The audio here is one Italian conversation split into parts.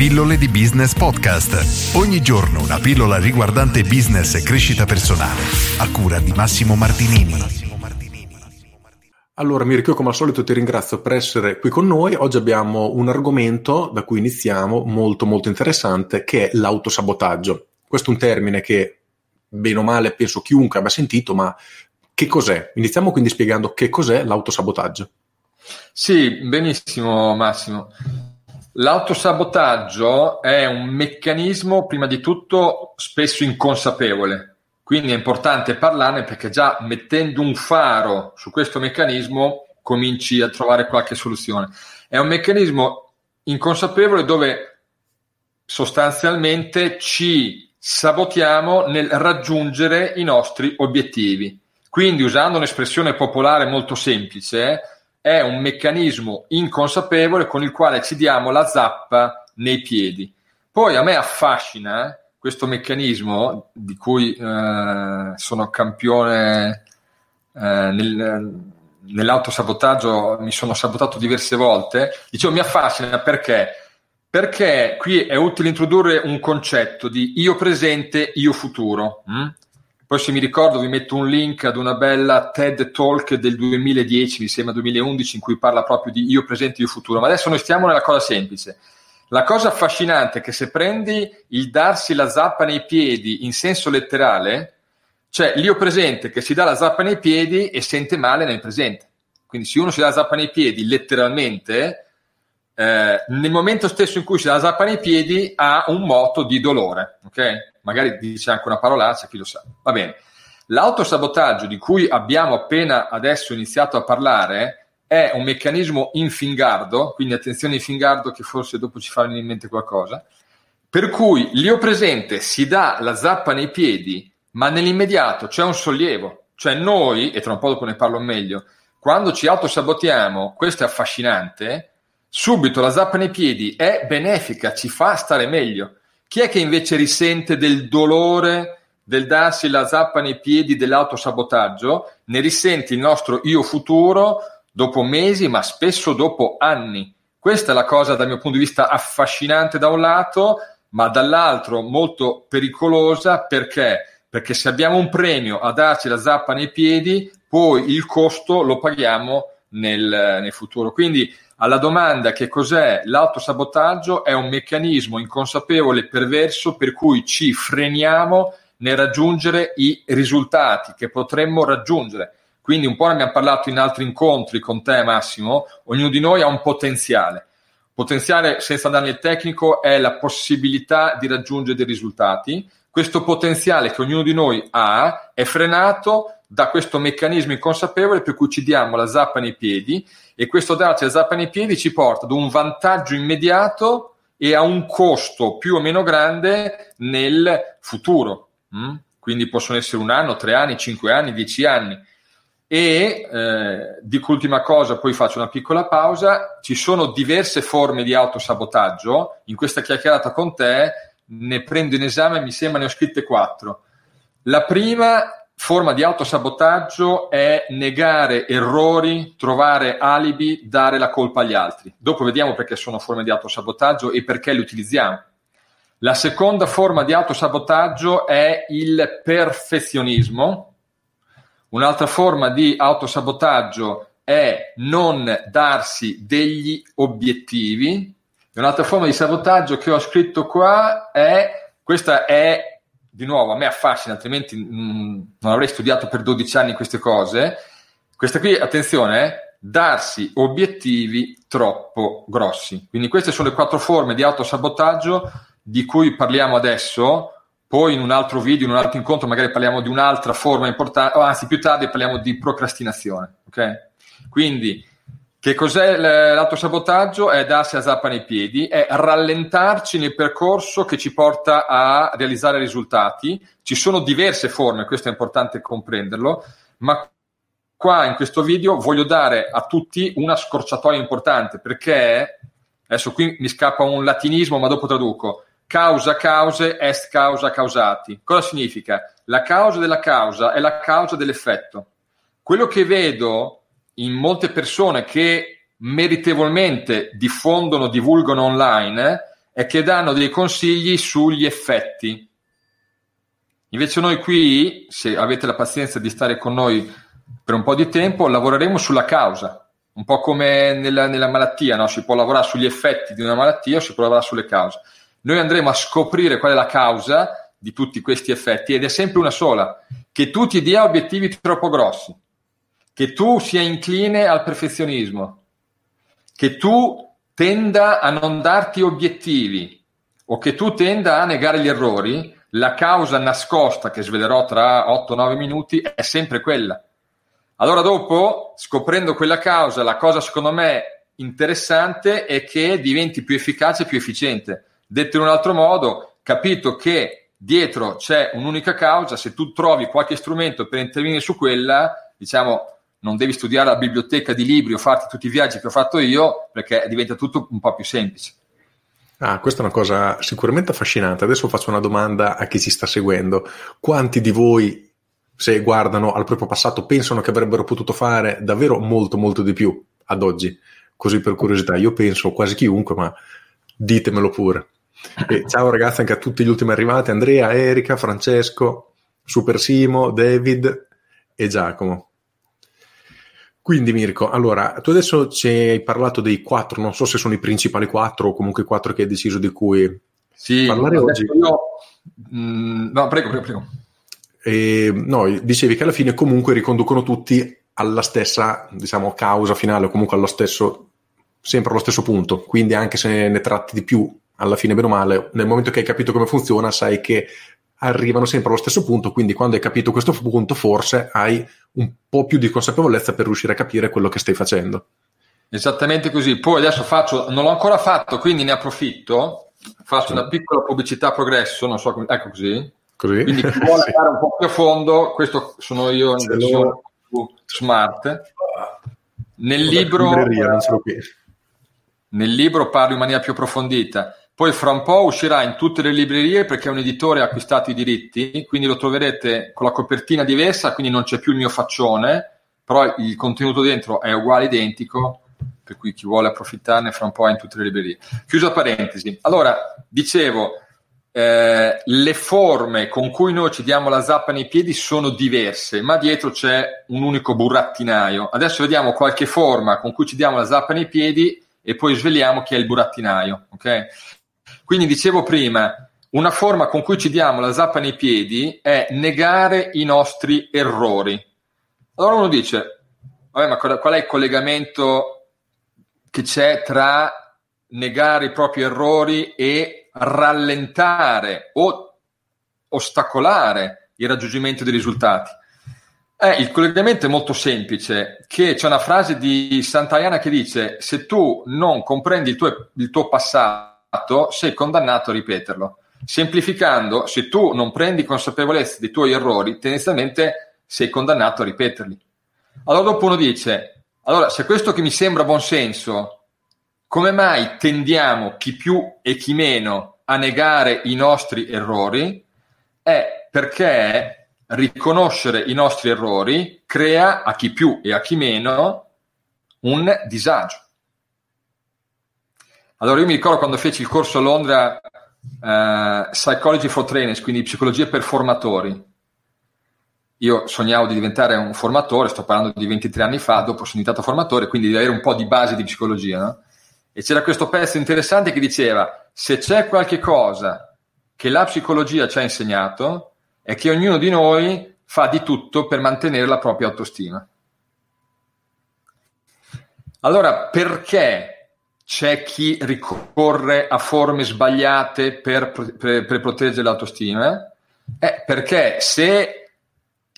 Pillole di Business Podcast. Ogni giorno una pillola riguardante business e crescita personale. A cura di Massimo Martinini. Allora Mirko, come al solito ti ringrazio per essere qui con noi. Oggi abbiamo un argomento da cui iniziamo molto molto interessante che è l'autosabotaggio. Questo è un termine che bene o male penso chiunque abbia sentito, ma che cos'è? Iniziamo quindi spiegando che cos'è l'autosabotaggio. Sì, benissimo Massimo. L'autosabotaggio è un meccanismo, prima di tutto, spesso inconsapevole. Quindi è importante parlarne perché già mettendo un faro su questo meccanismo cominci a trovare qualche soluzione. È un meccanismo inconsapevole dove sostanzialmente ci sabotiamo nel raggiungere i nostri obiettivi. Quindi, usando un'espressione popolare molto semplice, è un meccanismo inconsapevole con il quale ci diamo la zappa nei piedi. Poi a me affascina eh, questo meccanismo di cui eh, sono campione eh, nel, nell'autosabotaggio, mi sono sabotato diverse volte. Dicevo, mi affascina perché? Perché qui è utile introdurre un concetto di io presente, io futuro. Hm? Poi se mi ricordo vi metto un link ad una bella TED Talk del 2010, mi sembra 2011, in cui parla proprio di io presente, io futuro. Ma adesso noi stiamo nella cosa semplice. La cosa affascinante è che se prendi il darsi la zappa nei piedi in senso letterale, cioè l'io presente che si dà la zappa nei piedi e sente male nel presente. Quindi se uno si dà la zappa nei piedi letteralmente, eh, nel momento stesso in cui si dà la zappa nei piedi ha un moto di dolore, ok? Magari dice anche una parolaccia, chi lo sa. Va bene. L'autosabotaggio di cui abbiamo appena adesso iniziato a parlare è un meccanismo in fingardo, quindi attenzione in fingardo che forse dopo ci fa venire in mente qualcosa, per cui l'io presente si dà la zappa nei piedi, ma nell'immediato c'è un sollievo, cioè noi, e tra un po' dopo ne parlo meglio, quando ci autosabotiamo, questo è affascinante, subito la zappa nei piedi è benefica, ci fa stare meglio. Chi è che invece risente del dolore del darsi la zappa nei piedi dell'autosabotaggio? Ne risente il nostro io futuro dopo mesi, ma spesso dopo anni. Questa è la cosa dal mio punto di vista affascinante da un lato, ma dall'altro molto pericolosa perché? Perché se abbiamo un premio a darci la zappa nei piedi, poi il costo lo paghiamo nel, nel futuro. Quindi alla domanda che cos'è l'autosabotaggio è un meccanismo inconsapevole e perverso per cui ci freniamo nel raggiungere i risultati che potremmo raggiungere. Quindi un po' ne abbiamo parlato in altri incontri con te Massimo, ognuno di noi ha un potenziale. Potenziale, senza andare nel tecnico, è la possibilità di raggiungere dei risultati. Questo potenziale che ognuno di noi ha è frenato da questo meccanismo inconsapevole per cui ci diamo la zappa nei piedi e questo darci la zappa nei piedi ci porta ad un vantaggio immediato e a un costo più o meno grande nel futuro. Mm? Quindi possono essere un anno, tre anni, cinque anni, dieci anni. E eh, dico ultima cosa, poi faccio una piccola pausa. Ci sono diverse forme di autosabotaggio. In questa chiacchierata con te ne prendo in esame, mi sembra ne ho scritte quattro. La prima forma di autosabotaggio è negare errori, trovare alibi, dare la colpa agli altri. Dopo vediamo perché sono forme di autosabotaggio e perché le utilizziamo. La seconda forma di autosabotaggio è il perfezionismo. Un'altra forma di autosabotaggio è non darsi degli obiettivi. Un'altra forma di sabotaggio che ho scritto qua è, questa è di nuovo a me affascina, altrimenti mh, mm, non avrei studiato per 12 anni queste cose. Questa qui, attenzione, eh, darsi obiettivi troppo grossi. Quindi queste sono le quattro forme di autosabotaggio di cui parliamo adesso. Poi in un altro video, in un altro incontro, magari parliamo di un'altra forma importante, anzi più tardi parliamo di procrastinazione. Ok? Quindi che cos'è l'autosabotaggio? È darsi a zappa nei piedi, è rallentarci nel percorso che ci porta a realizzare risultati. Ci sono diverse forme, questo è importante comprenderlo, ma qua in questo video voglio dare a tutti una scorciatoia importante perché, adesso qui mi scappa un latinismo, ma dopo traduco, causa cause est causa causati. Cosa significa? La causa della causa è la causa dell'effetto. Quello che vedo in molte persone che meritevolmente diffondono, divulgano online, è che danno dei consigli sugli effetti. Invece noi qui, se avete la pazienza di stare con noi per un po' di tempo, lavoreremo sulla causa, un po' come nella, nella malattia, no? si può lavorare sugli effetti di una malattia o si può lavorare sulle cause. Noi andremo a scoprire qual è la causa di tutti questi effetti ed è sempre una sola, che tu ti dia obiettivi troppo grossi, che tu sia incline al perfezionismo, che tu tenda a non darti obiettivi o che tu tenda a negare gli errori, la causa nascosta che svelerò tra 8-9 minuti è sempre quella. Allora dopo, scoprendo quella causa, la cosa secondo me interessante è che diventi più efficace e più efficiente. Detto in un altro modo, capito che dietro c'è un'unica causa, se tu trovi qualche strumento per intervenire su quella, diciamo, non devi studiare la biblioteca di libri o farti tutti i viaggi che ho fatto io, perché diventa tutto un po' più semplice. Ah, questa è una cosa sicuramente affascinante. Adesso faccio una domanda a chi ci sta seguendo. Quanti di voi, se guardano al proprio passato, pensano che avrebbero potuto fare davvero molto, molto di più ad oggi? Così per curiosità, io penso quasi chiunque, ma ditemelo pure. E ciao ragazzi anche a tutti gli ultimi arrivati, Andrea, Erika, Francesco, Super Simo, David e Giacomo. Quindi Mirko, allora, tu adesso ci hai parlato dei quattro, non so se sono i principali quattro o comunque i quattro che hai deciso di cui sì, parlare oggi. Io... Mm, no, prego, prego, prego. E, no, dicevi che alla fine comunque riconducono tutti alla stessa, diciamo, causa finale o comunque allo stesso, sempre allo stesso punto. Quindi anche se ne tratti di più alla fine, bene o male, nel momento che hai capito come funziona, sai che arrivano sempre allo stesso punto, quindi quando hai capito questo punto, forse hai un po' più di consapevolezza per riuscire a capire quello che stai facendo. Esattamente così. Poi adesso faccio, non l'ho ancora fatto, quindi ne approfitto, faccio sì. una piccola pubblicità progresso, non so come, ecco così. Così? Quindi chi vuole sì. andare un po' più a fondo, questo sono io in versione smart. Nel libro, nel libro parlo in maniera più approfondita. Poi fra un po' uscirà in tutte le librerie perché un editore ha acquistato i diritti, quindi lo troverete con la copertina diversa, quindi non c'è più il mio faccione, però il contenuto dentro è uguale, identico, per cui chi vuole approfittarne fra un po' è in tutte le librerie. Chiusa parentesi. Allora, dicevo, eh, le forme con cui noi ci diamo la zappa nei piedi sono diverse, ma dietro c'è un unico burattinaio. Adesso vediamo qualche forma con cui ci diamo la zappa nei piedi e poi sveliamo chi è il burattinaio, ok? Quindi dicevo prima, una forma con cui ci diamo la zappa nei piedi è negare i nostri errori. Allora uno dice, vabbè, ma qual è il collegamento che c'è tra negare i propri errori e rallentare o ostacolare il raggiungimento dei risultati? Eh, il collegamento è molto semplice, che c'è una frase di Sant'Aiana che dice se tu non comprendi il tuo, il tuo passato, sei condannato a ripeterlo. Semplificando, se tu non prendi consapevolezza dei tuoi errori, tendenzialmente sei condannato a ripeterli. Allora dopo uno dice, allora se questo che mi sembra buon senso, come mai tendiamo chi più e chi meno a negare i nostri errori? È perché riconoscere i nostri errori crea a chi più e a chi meno un disagio. Allora io mi ricordo quando feci il corso a Londra uh, Psychology for Trainers, quindi psicologia per formatori. Io sognavo di diventare un formatore, sto parlando di 23 anni fa, dopo sono diventato formatore, quindi di avere un po' di base di psicologia. No? E c'era questo pezzo interessante che diceva, se c'è qualche cosa che la psicologia ci ha insegnato, è che ognuno di noi fa di tutto per mantenere la propria autostima. Allora, perché c'è chi ricorre a forme sbagliate per, per, per proteggere l'autostima? Eh, perché se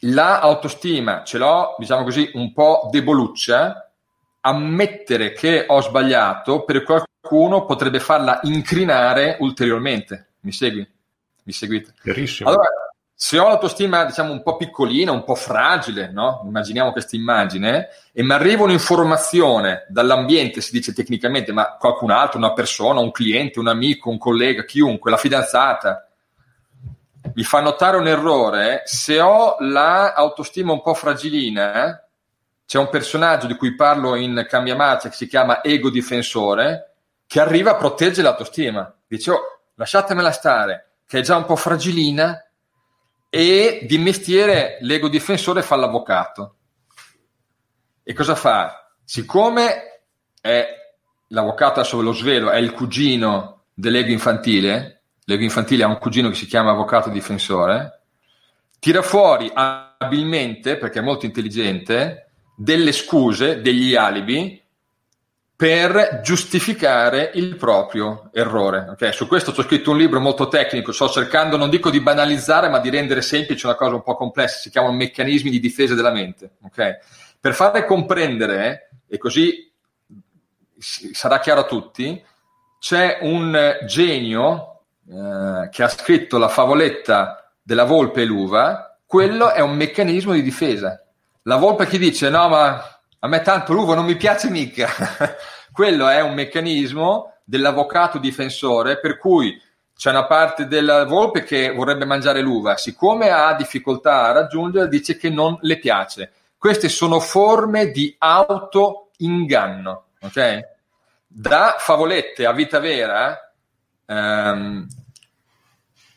l'autostima ce l'ho, diciamo così, un po' deboluccia, ammettere che ho sbagliato per qualcuno potrebbe farla incrinare ulteriormente. Mi segui? Mi seguite? Verissimo. Allora, se ho l'autostima, diciamo, un po' piccolina, un po' fragile, no? Immaginiamo questa immagine, e mi arriva un'informazione dall'ambiente, si dice tecnicamente, ma qualcun altro, una persona, un cliente, un amico, un collega, chiunque, la fidanzata, mi fa notare un errore, se ho l'autostima un po' fragilina, c'è un personaggio di cui parlo in Cambia Marcia che si chiama Ego Difensore, che arriva a proteggere l'autostima. Dice, oh, lasciatemela stare, che è già un po' fragilina, e di mestiere l'ego difensore fa l'avvocato. E cosa fa? Siccome è l'avvocato, adesso ve lo svelo, è il cugino dell'ego infantile, l'ego infantile ha un cugino che si chiama avvocato difensore, tira fuori abilmente, perché è molto intelligente, delle scuse, degli alibi per giustificare il proprio errore. Okay? Su questo ho scritto un libro molto tecnico, sto cercando, non dico di banalizzare, ma di rendere semplice una cosa un po' complessa, si chiamano meccanismi di difesa della mente. Okay? Per fare comprendere, e così sarà chiaro a tutti, c'è un genio eh, che ha scritto la favoletta della volpe e l'uva, quello è un meccanismo di difesa. La volpe che dice no ma a me tanto l'uva non mi piace mica. Quello è un meccanismo dell'avvocato difensore per cui c'è una parte della volpe che vorrebbe mangiare l'uva, siccome ha difficoltà a raggiungere, dice che non le piace. Queste sono forme di auto-inganno, ok? Da favolette a vita vera, ehm,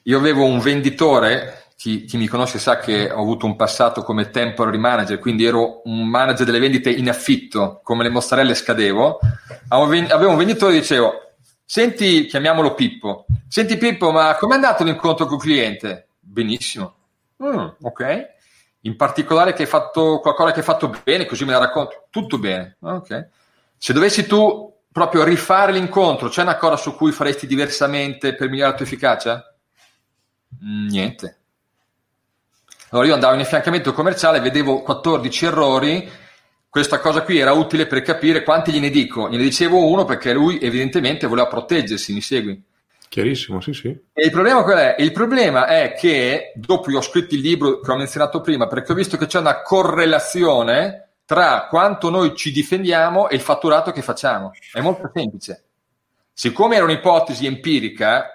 io avevo un venditore chi, chi, mi conosce sa che ho avuto un passato come temporary manager, quindi ero un manager delle vendite in affitto, come le mozzarelle scadevo. Avevo un venditore e dicevo, senti, chiamiamolo Pippo, senti Pippo, ma com'è andato l'incontro con il cliente? Benissimo. Mm, ok. In particolare che hai fatto qualcosa che hai fatto bene, così me la racconto. Tutto bene. Ok. Se dovessi tu proprio rifare l'incontro, c'è una cosa su cui faresti diversamente per migliorare la tua efficacia? Niente. Allora io andavo in affiancamento commerciale, vedevo 14 errori, questa cosa qui era utile per capire quanti gliene dico. Gliene dicevo uno perché lui evidentemente voleva proteggersi, mi segui? Chiarissimo, sì, sì. E il problema qual è? Il problema è che dopo io ho scritto il libro che ho menzionato prima perché ho visto che c'è una correlazione tra quanto noi ci difendiamo e il fatturato che facciamo. È molto semplice. Siccome era un'ipotesi empirica,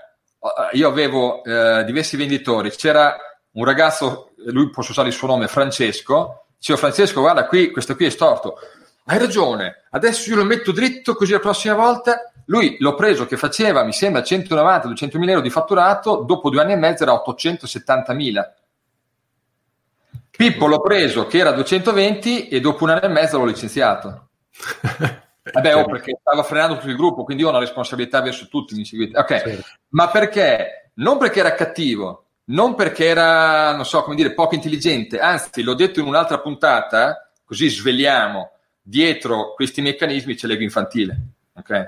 io avevo eh, diversi venditori, c'era un ragazzo, lui posso usare il suo nome, Francesco, dicevo Francesco guarda qui, questo qui è storto, hai ragione, adesso io lo metto dritto così la prossima volta, lui l'ho preso che faceva, mi sembra, 190-200 mila euro di fatturato, dopo due anni e mezzo era 870 mila. Pippo l'ho preso che era 220 e dopo un anno e mezzo l'ho licenziato. Vabbè, oh, perché stava frenando tutto il gruppo, quindi ho una responsabilità verso tutti, mi seguite. Ok, certo. ma perché? Non perché era cattivo, non perché era, non so come dire, poco intelligente, anzi, l'ho detto in un'altra puntata, così sveliamo, dietro questi meccanismi c'è l'ego infantile. Okay?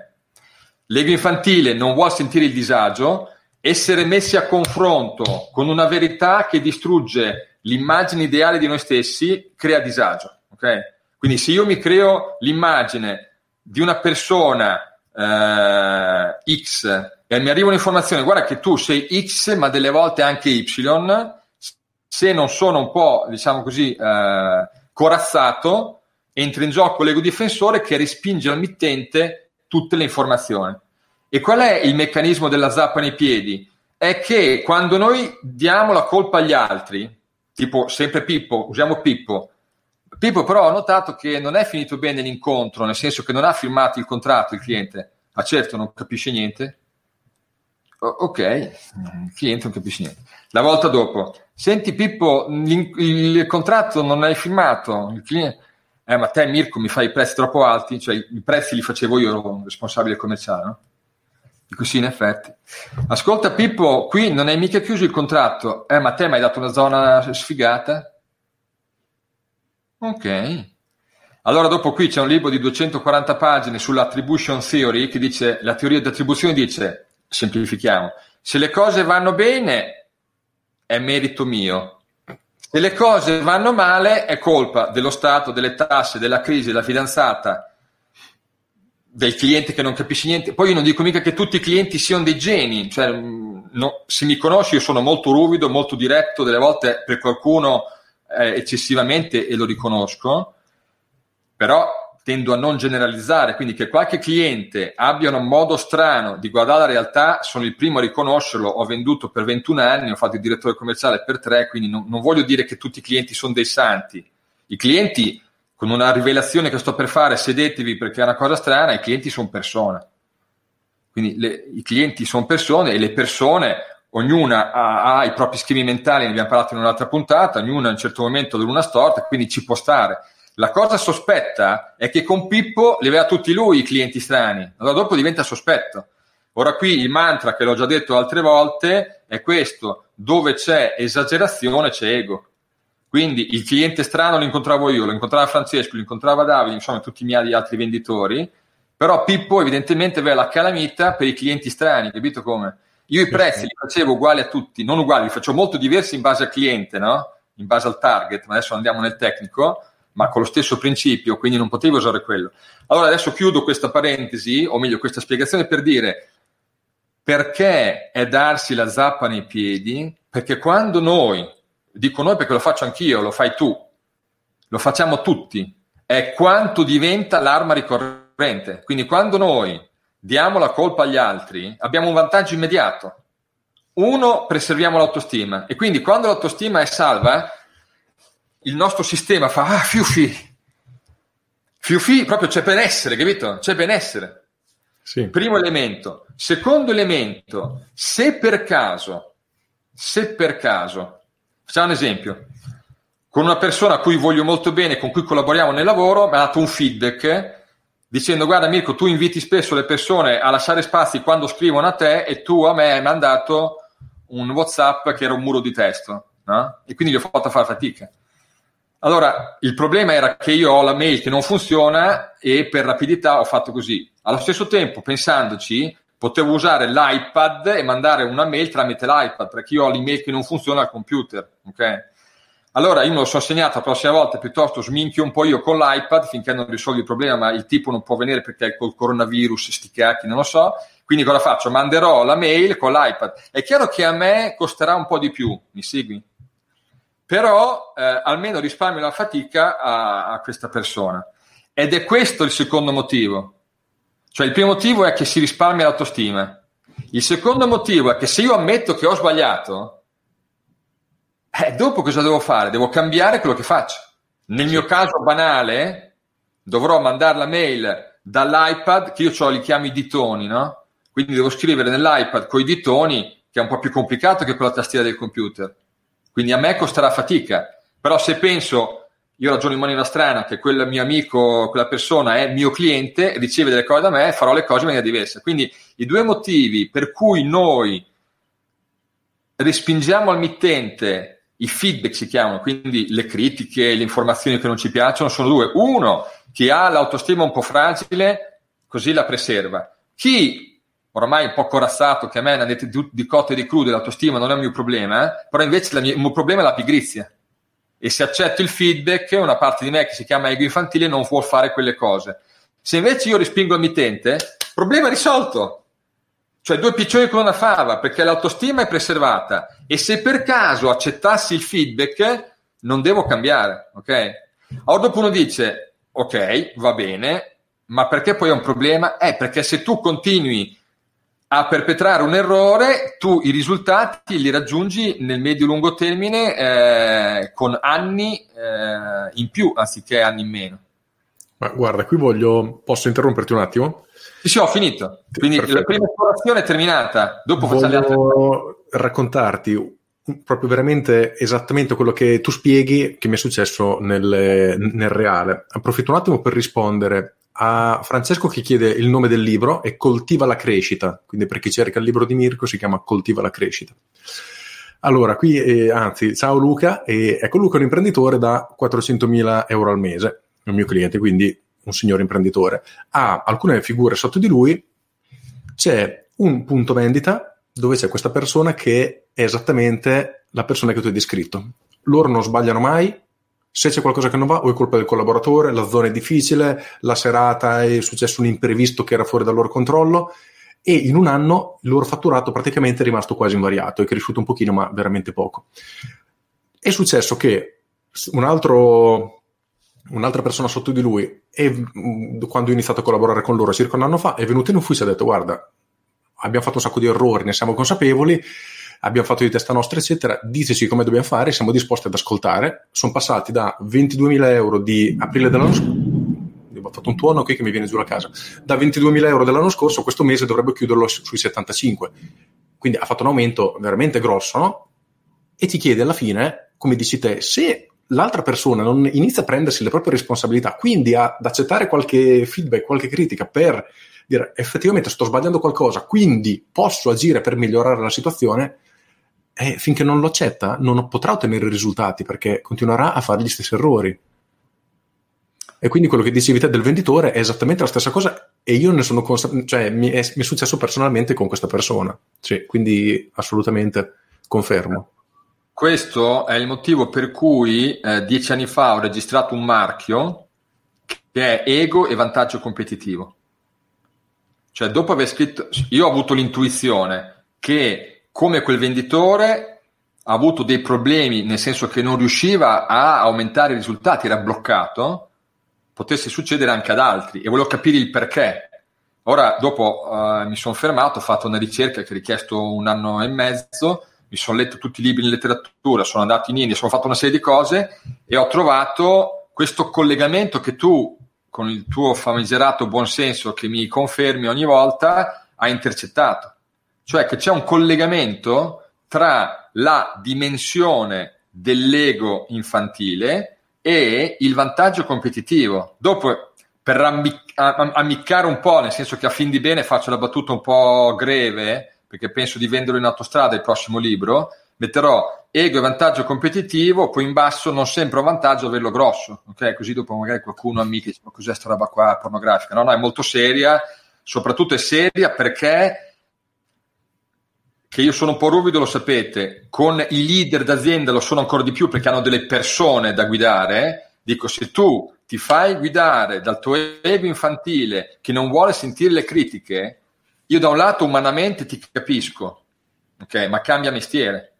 L'ego infantile non vuole sentire il disagio, essere messi a confronto con una verità che distrugge l'immagine ideale di noi stessi crea disagio. Okay? Quindi se io mi creo l'immagine di una persona eh, X e mi arriva un'informazione, guarda che tu sei X ma delle volte anche Y, se non sono un po', diciamo così, eh, corazzato, entra in gioco l'ego difensore che respinge al mittente tutte le informazioni. E qual è il meccanismo della zappa nei piedi? È che quando noi diamo la colpa agli altri, tipo sempre Pippo, usiamo Pippo, Pippo però ha notato che non è finito bene l'incontro, nel senso che non ha firmato il contratto il cliente. Ah certo, non capisce niente, ok, il cliente non capisce niente. La volta dopo, senti Pippo, il contratto non l'hai firmato, il cliente... Eh, ma te Mirko mi fai i prezzi troppo alti, cioè i prezzi li facevo io, ero responsabile commerciale, no? Dico sì, in effetti. Ascolta Pippo, qui non hai mica chiuso il contratto, eh, ma te mi hai dato una zona sfigata? Ok. Allora dopo qui c'è un libro di 240 pagine sull'attribution theory che dice, la teoria di attribuzione dice semplifichiamo, se le cose vanno bene è merito mio, se le cose vanno male è colpa dello Stato, delle tasse, della crisi, della fidanzata, del cliente che non capisce niente. Poi io non dico mica che tutti i clienti siano dei geni, cioè, no, se mi conosci io sono molto ruvido, molto diretto, delle volte per qualcuno eh, eccessivamente e lo riconosco, però tendo a non generalizzare, quindi che qualche cliente abbia un modo strano di guardare la realtà, sono il primo a riconoscerlo, ho venduto per 21 anni, ho fatto il direttore commerciale per 3, quindi non, non voglio dire che tutti i clienti sono dei santi. I clienti, con una rivelazione che sto per fare, sedetevi perché è una cosa strana, i clienti sono persone. Quindi le, i clienti sono persone e le persone, ognuna ha, ha, i propri schemi mentali, ne abbiamo parlato in un'altra puntata, ognuna in un certo momento dell'una storta, quindi ci può stare. La cosa sospetta è che con Pippo li aveva tutti lui i clienti strani, allora dopo diventa sospetto. Ora qui il mantra che l'ho già detto altre volte è questo, dove c'è esagerazione c'è ego. Quindi il cliente strano lo incontravo io, lo incontrava Francesco, lo incontrava Davide, insomma tutti i miei altri venditori, però Pippo evidentemente aveva la calamita per i clienti strani, capito come? Io i prezzi li facevo uguali a tutti, non uguali, li faccio molto diversi in base al cliente, no? In base al target, ma adesso andiamo nel tecnico, ma con lo stesso principio, quindi non potevo usare quello. Allora adesso chiudo questa parentesi, o meglio questa spiegazione per dire perché è darsi la zappa nei piedi, perché quando noi dico noi perché lo faccio anch'io, lo fai tu, lo facciamo tutti, è quanto diventa l'arma ricorrente. Quindi quando noi diamo la colpa agli altri, abbiamo un vantaggio immediato. Uno, preserviamo l'autostima e quindi quando l'autostima è salva, il nostro sistema fa ah, fiufi, fiufi, proprio c'è benessere, capito? C'è benessere. Sì. Primo elemento. Secondo elemento, se per caso, se per caso Facciamo un esempio. Con una persona a cui voglio molto bene, con cui collaboriamo nel lavoro, mi ha dato un feedback dicendo guarda Mirko, tu inviti spesso le persone a lasciare spazi quando scrivono a te e tu a me hai mandato un WhatsApp che era un muro di testo, no? E quindi gli ho fatto fare fatica. Allora, il problema era che io ho la mail che non funziona e per rapidità ho fatto così. Allo stesso tempo, pensandoci, potevo usare l'iPad e mandare una mail tramite l'iPad, perché io ho l'email che non funziona al computer, ok? Allora io me lo sono segnato la prossima volta, piuttosto sminchio un po' io con l'iPad finché non risolvi il problema, ma il tipo non può venire perché è col coronavirus, sti cacchi, non lo so. Quindi cosa faccio? Manderò la mail con l'iPad. È chiaro che a me costerà un po' di più, mi segui? Però eh, almeno risparmio la fatica a, a questa persona. Ed è questo il secondo motivo. Cioè il primo motivo è che si risparmia l'autostima. Il secondo motivo è che se io ammetto che ho sbagliato, eh, dopo cosa devo fare? Devo cambiare quello che faccio. Nel mio caso banale, dovrò mandare la mail dall'iPad, che io ho li chiamo i ditoni, no? Quindi devo scrivere nell'iPad con i ditoni, che è un po' più complicato che con la tastiera del computer. Quindi a me costerà fatica. Però se penso io ragiono in maniera strana che quel mio amico, quella persona è mio cliente, riceve delle cose da me, farò le cose in maniera diversa. Quindi i due motivi per cui noi respingiamo al mittente i feedback si chiamano, quindi le critiche, le informazioni che non ci piacciono, sono due. Uno, chi ha l'autostima un po' fragile, così la preserva. Chi ormai un po' corazzato, che a me ne detto di, cotte e di crude, l'autostima non è un mio problema, eh? però invece mia, il mio problema è la pigrizia e se accetto il feedback, una parte di me che si chiama ego infantile non può fare quelle cose. Se invece io respingo il mittente, problema risolto. Cioè due piccioni con una fava, perché l'autostima è preservata e se per caso accettassi il feedback, non devo cambiare, ok? Allora dopo uno dice, ok, va bene, ma perché poi è un problema? Eh, perché se tu continui a perpetrare un errore, tu i risultati li raggiungi nel medio-lungo termine eh, con anni eh, in più anziché anni in meno. Ma guarda, qui voglio. Posso interromperti un attimo? Sì, sì, ho finito. Quindi Perfetto. la prima esplorazione è terminata. Dopo voglio facciamo le altre. Raccontarti proprio veramente esattamente quello che tu spieghi che mi è successo nel, nel reale. Approfitto un attimo per rispondere a Francesco che chiede il nome del libro e Coltiva la crescita, quindi per chi cerca il libro di Mirko si chiama Coltiva la crescita. Allora, qui, eh, anzi, ciao Luca, e ecco Luca è un imprenditore da 400.000 euro al mese, è un mio cliente, quindi un signore imprenditore. Ha alcune figure sotto di lui, c'è un punto vendita dove c'è questa persona che è esattamente la persona che tu hai descritto. Loro non sbagliano mai, se c'è qualcosa che non va, o è colpa del collaboratore, la zona è difficile, la serata è successo un imprevisto che era fuori dal loro controllo e in un anno il loro fatturato praticamente è rimasto quasi invariato, è cresciuto un pochino ma veramente poco. È successo che un altro, un'altra persona sotto di lui, è, quando ho iniziato a collaborare con loro circa un anno fa, è venuto in ufficio e ha detto guarda, abbiamo fatto un sacco di errori, ne siamo consapevoli, abbiamo fatto di testa nostra, eccetera, diteci come dobbiamo fare, siamo disposti ad ascoltare. Sono passati da 22.000 euro di aprile dell'anno scorso. fatto un tuono qui che mi viene giù la casa, da 22.000 euro dell'anno scorso, questo mese dovrebbe chiuderlo sui 75. Quindi ha fatto un aumento veramente grosso, no? E ti chiede alla fine, come dici te, se l'altra persona non inizia a prendersi le proprie responsabilità, quindi ad accettare qualche feedback, qualche critica per dire effettivamente sto sbagliando qualcosa, quindi posso agire per migliorare la situazione, eh, finché non lo accetta non potrà ottenere risultati perché continuerà a fare gli stessi errori. E quindi quello che dicevi te del venditore è esattamente la stessa cosa e io ne sono consapevole, cioè mi è, mi è, successo personalmente con questa persona. Sì, quindi assolutamente confermo. Questo è il motivo per cui eh, dieci anni fa ho registrato un marchio che è ego e vantaggio competitivo. Cioè, dopo aver scritto, io ho avuto l'intuizione che come quel venditore ha avuto dei problemi, nel senso che non riusciva a aumentare i risultati, era bloccato, potesse succedere anche ad altri e volevo capire il perché. Ora, dopo uh, mi sono fermato, ho fatto una ricerca che ha richiesto un anno e mezzo, mi sono letto tutti i libri in letteratura, sono andato in India, sono fatto una serie di cose e ho trovato questo collegamento che tu con il tuo famigerato buonsenso che mi confermi ogni volta, ha intercettato. Cioè che c'è un collegamento tra la dimensione dell'ego infantile e il vantaggio competitivo. Dopo, per ammiccare un po', nel senso che a fin di bene faccio la battuta un po' greve, perché penso di venderlo in autostrada il prossimo libro, metterò ego e vantaggio competitivo, poi in basso non sempre un vantaggio averlo grosso, ok? Così dopo magari qualcuno amica dice, ma cos'è sta roba qua pornografica? No, no, è molto seria, soprattutto è seria perché che io sono un po' ruvido, lo sapete, con i leader d'azienda lo sono ancora di più perché hanno delle persone da guidare. Dico, se tu ti fai guidare dal tuo ego infantile che non vuole sentire le critiche, io da un lato umanamente ti capisco, ok? Ma cambia mestiere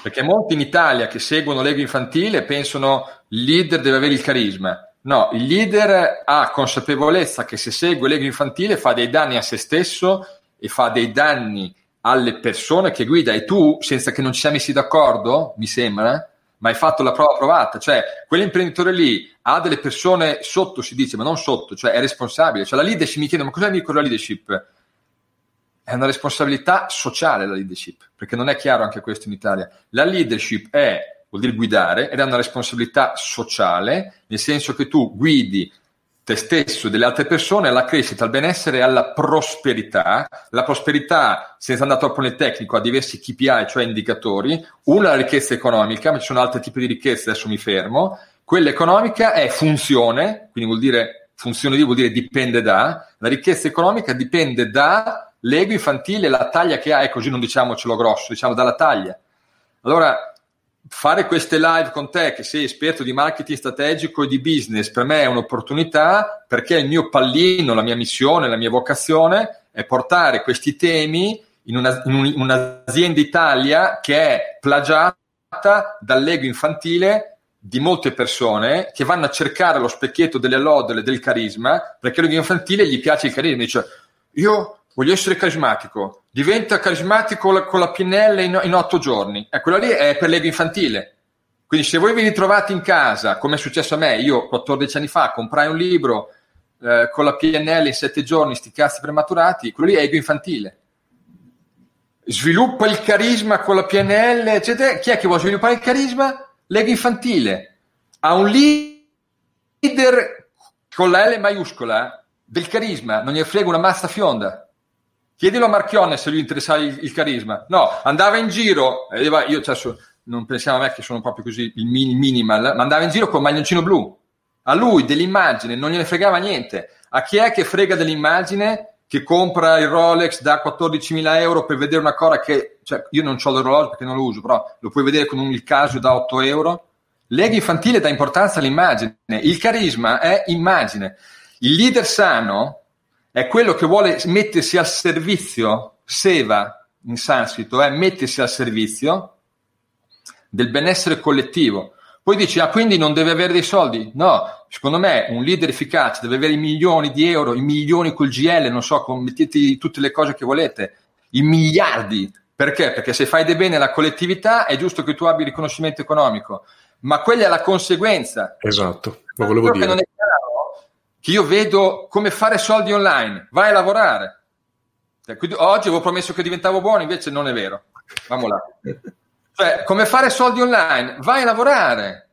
perché molti in Italia che seguono l'ego infantile pensano il leader deve avere il carisma. No, il leader ha consapevolezza che se segue l'ego infantile fa dei danni a se stesso e fa dei danni alle persone che guida e tu, senza che non ci siamo messi d'accordo, mi sembra, ma hai fatto la prova provata, cioè quell'imprenditore lì ha delle persone sotto, si dice, ma non sotto, cioè è responsabile, cioè la leadership mi chiede, ma cosa dico la leadership? È una responsabilità sociale la leadership, perché non è chiaro anche questo in Italia. La leadership è, vuol dire guidare, ed è una responsabilità sociale, nel senso che tu guidi te stesso e delle altre persone alla crescita, al benessere e alla prosperità. La prosperità, senza andare troppo nel tecnico, ha diversi KPI, cioè indicatori. Una è la ricchezza economica, ma ci sono altri tipi di ricchezza, adesso mi fermo. Quella economica è funzione, quindi vuol dire funzione di vuol dire dipende da. La ricchezza economica dipende da l'ego infantile, la taglia che ha, e così non diciamocelo grosso, diciamo dalla taglia. Allora, fare queste live con te, che sei esperto di marketing strategico e di business, per me è un'opportunità perché il mio pallino, la mia missione, la mia vocazione è portare questi temi in, una, in un'azienda Italia che è plagiata dall'ego infantile di molte persone che vanno a cercare lo specchietto delle lodole del carisma perché l'ego infantile gli piace il carisma dice io voglio essere carismatico, diventa carismatico con la PNL in, in otto giorni. E quella lì è per l'ego infantile. Quindi se voi vi ritrovate in casa, come è successo a me, io 14 anni fa comprai un libro eh, con la PNL in sette giorni, sti cazzi prematurati, quello lì è ego infantile. Sviluppa il carisma con la PNL, eccetera. Chi è che vuole sviluppare il carisma? L'ego infantile. Ha un leader con la L maiuscola del carisma, non gli frega una mazza fionda. Chiedilo a Marchionne se gli interessava il, il carisma. No, andava in giro, e io adesso non pensiamo a me che sono proprio così il minimal, ma andava in giro con maglioncino blu. A lui dell'immagine non gliene fregava niente. A chi è che frega dell'immagine che compra il Rolex da 14.000 euro per vedere una cosa che, cioè, io non ho l'orologio perché non lo uso, però lo puoi vedere con un Casio da 8 euro. L'ego infantile dà importanza all'immagine, il carisma è immagine. Il leader sano è quello che vuole mettersi al servizio, seva in sanscrito, è mettersi al servizio del benessere collettivo. Poi dici, ah, quindi non deve avere dei soldi? No, secondo me un leader efficace deve avere i milioni di euro, i milioni col GL, non so, mettete tutte le cose che volete, i miliardi. Perché? Perché se fai del bene alla collettività è giusto che tu abbia riconoscimento economico, ma quella è la conseguenza. Esatto, lo volevo dire. Non è che io vedo come fare soldi online, vai a lavorare. Cioè, oggi avevo promesso che diventavo buono, invece non è vero. Vamo là. Cioè, come fare soldi online, vai a lavorare.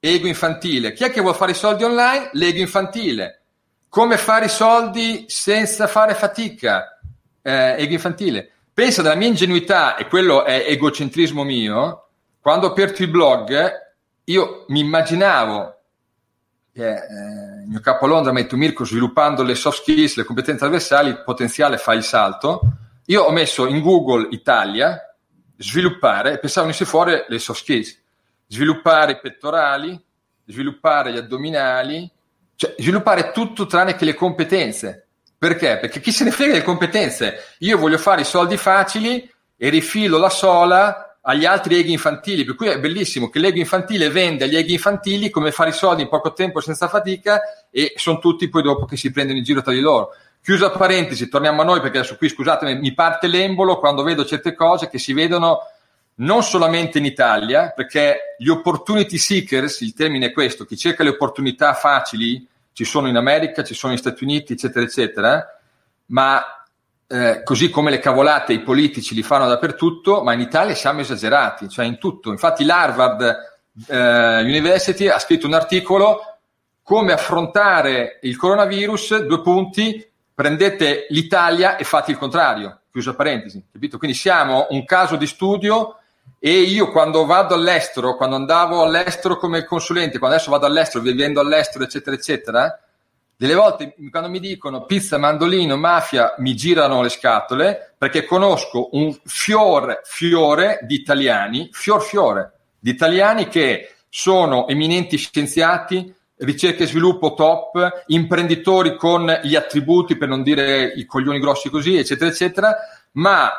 Ego infantile. Chi è che vuole fare i soldi online? L'ego infantile. Come fare i soldi senza fare fatica? Eh, ego infantile. Pensa della mia ingenuità, e quello è egocentrismo mio, quando ho aperto il blog, io mi immaginavo che eh, il mio capo a Londra, metto Mirko, sviluppando le soft skills, le competenze trasversali, il potenziale fa il salto. Io ho messo in Google Italia, sviluppare, pensavo venisse fuori le soft skills, sviluppare i pettorali, sviluppare gli addominali, cioè sviluppare tutto tranne che le competenze. Perché? Perché chi se ne frega delle competenze? Io voglio fare i soldi facili e rifilo la sola agli altri eghi infantili, per cui è bellissimo che l'ego infantile vende agli eghi infantili come fare i soldi in poco tempo senza fatica e sono tutti poi dopo che si prendono in giro tra di loro. Chiusa parentesi, torniamo a noi perché adesso qui scusatemi, mi parte l'embolo quando vedo certe cose che si vedono non solamente in Italia, perché gli opportunity seekers, il termine è questo, chi cerca le opportunità facili, ci sono in America, ci sono negli Stati Uniti, eccetera, eccetera, ma eh, così come le cavolate i politici li fanno dappertutto, ma in Italia siamo esagerati, cioè in tutto. Infatti l'Harvard eh, University ha scritto un articolo come affrontare il coronavirus, due punti, prendete l'Italia e fate il contrario, chiusa parentesi, capito? Quindi siamo un caso di studio e io quando vado all'estero, quando andavo all'estero come consulente, quando adesso vado all'estero, vivendo all'estero, eccetera, eccetera, delle volte quando mi dicono pizza, mandolino, mafia, mi girano le scatole perché conosco un fior fiore di italiani, fior fiore di italiani che sono eminenti scienziati, ricerca e sviluppo top, imprenditori con gli attributi, per non dire i coglioni grossi così, eccetera, eccetera, ma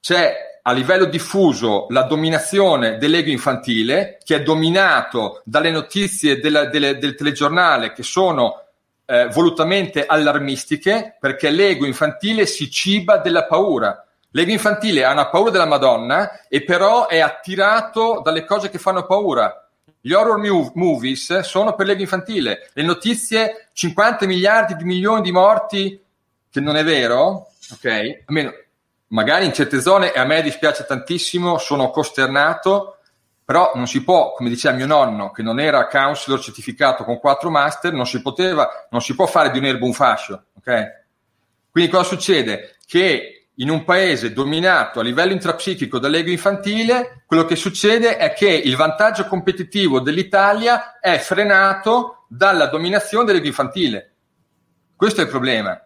c'è a livello diffuso la dominazione dell'ego infantile, che è dominato dalle notizie della, delle, del telegiornale che sono eh, volutamente allarmistiche, perché l'ego infantile si ciba della paura. L'ego infantile ha una paura della Madonna e però è attirato dalle cose che fanno paura. Gli horror movies sono per l'ego infantile. Le notizie, 50 miliardi di milioni di morti, che non è vero, ok? Almeno magari in certe zone, e a me dispiace tantissimo, sono costernato, però non si può, come diceva mio nonno, che non era counselor certificato con quattro master, non si poteva, non si può fare di un erbo un fascio, ok? Quindi cosa succede? Che in un paese dominato a livello intrapsichico dall'ego infantile, quello che succede è che il vantaggio competitivo dell'Italia è frenato dalla dominazione dell'ego infantile. Questo è il problema.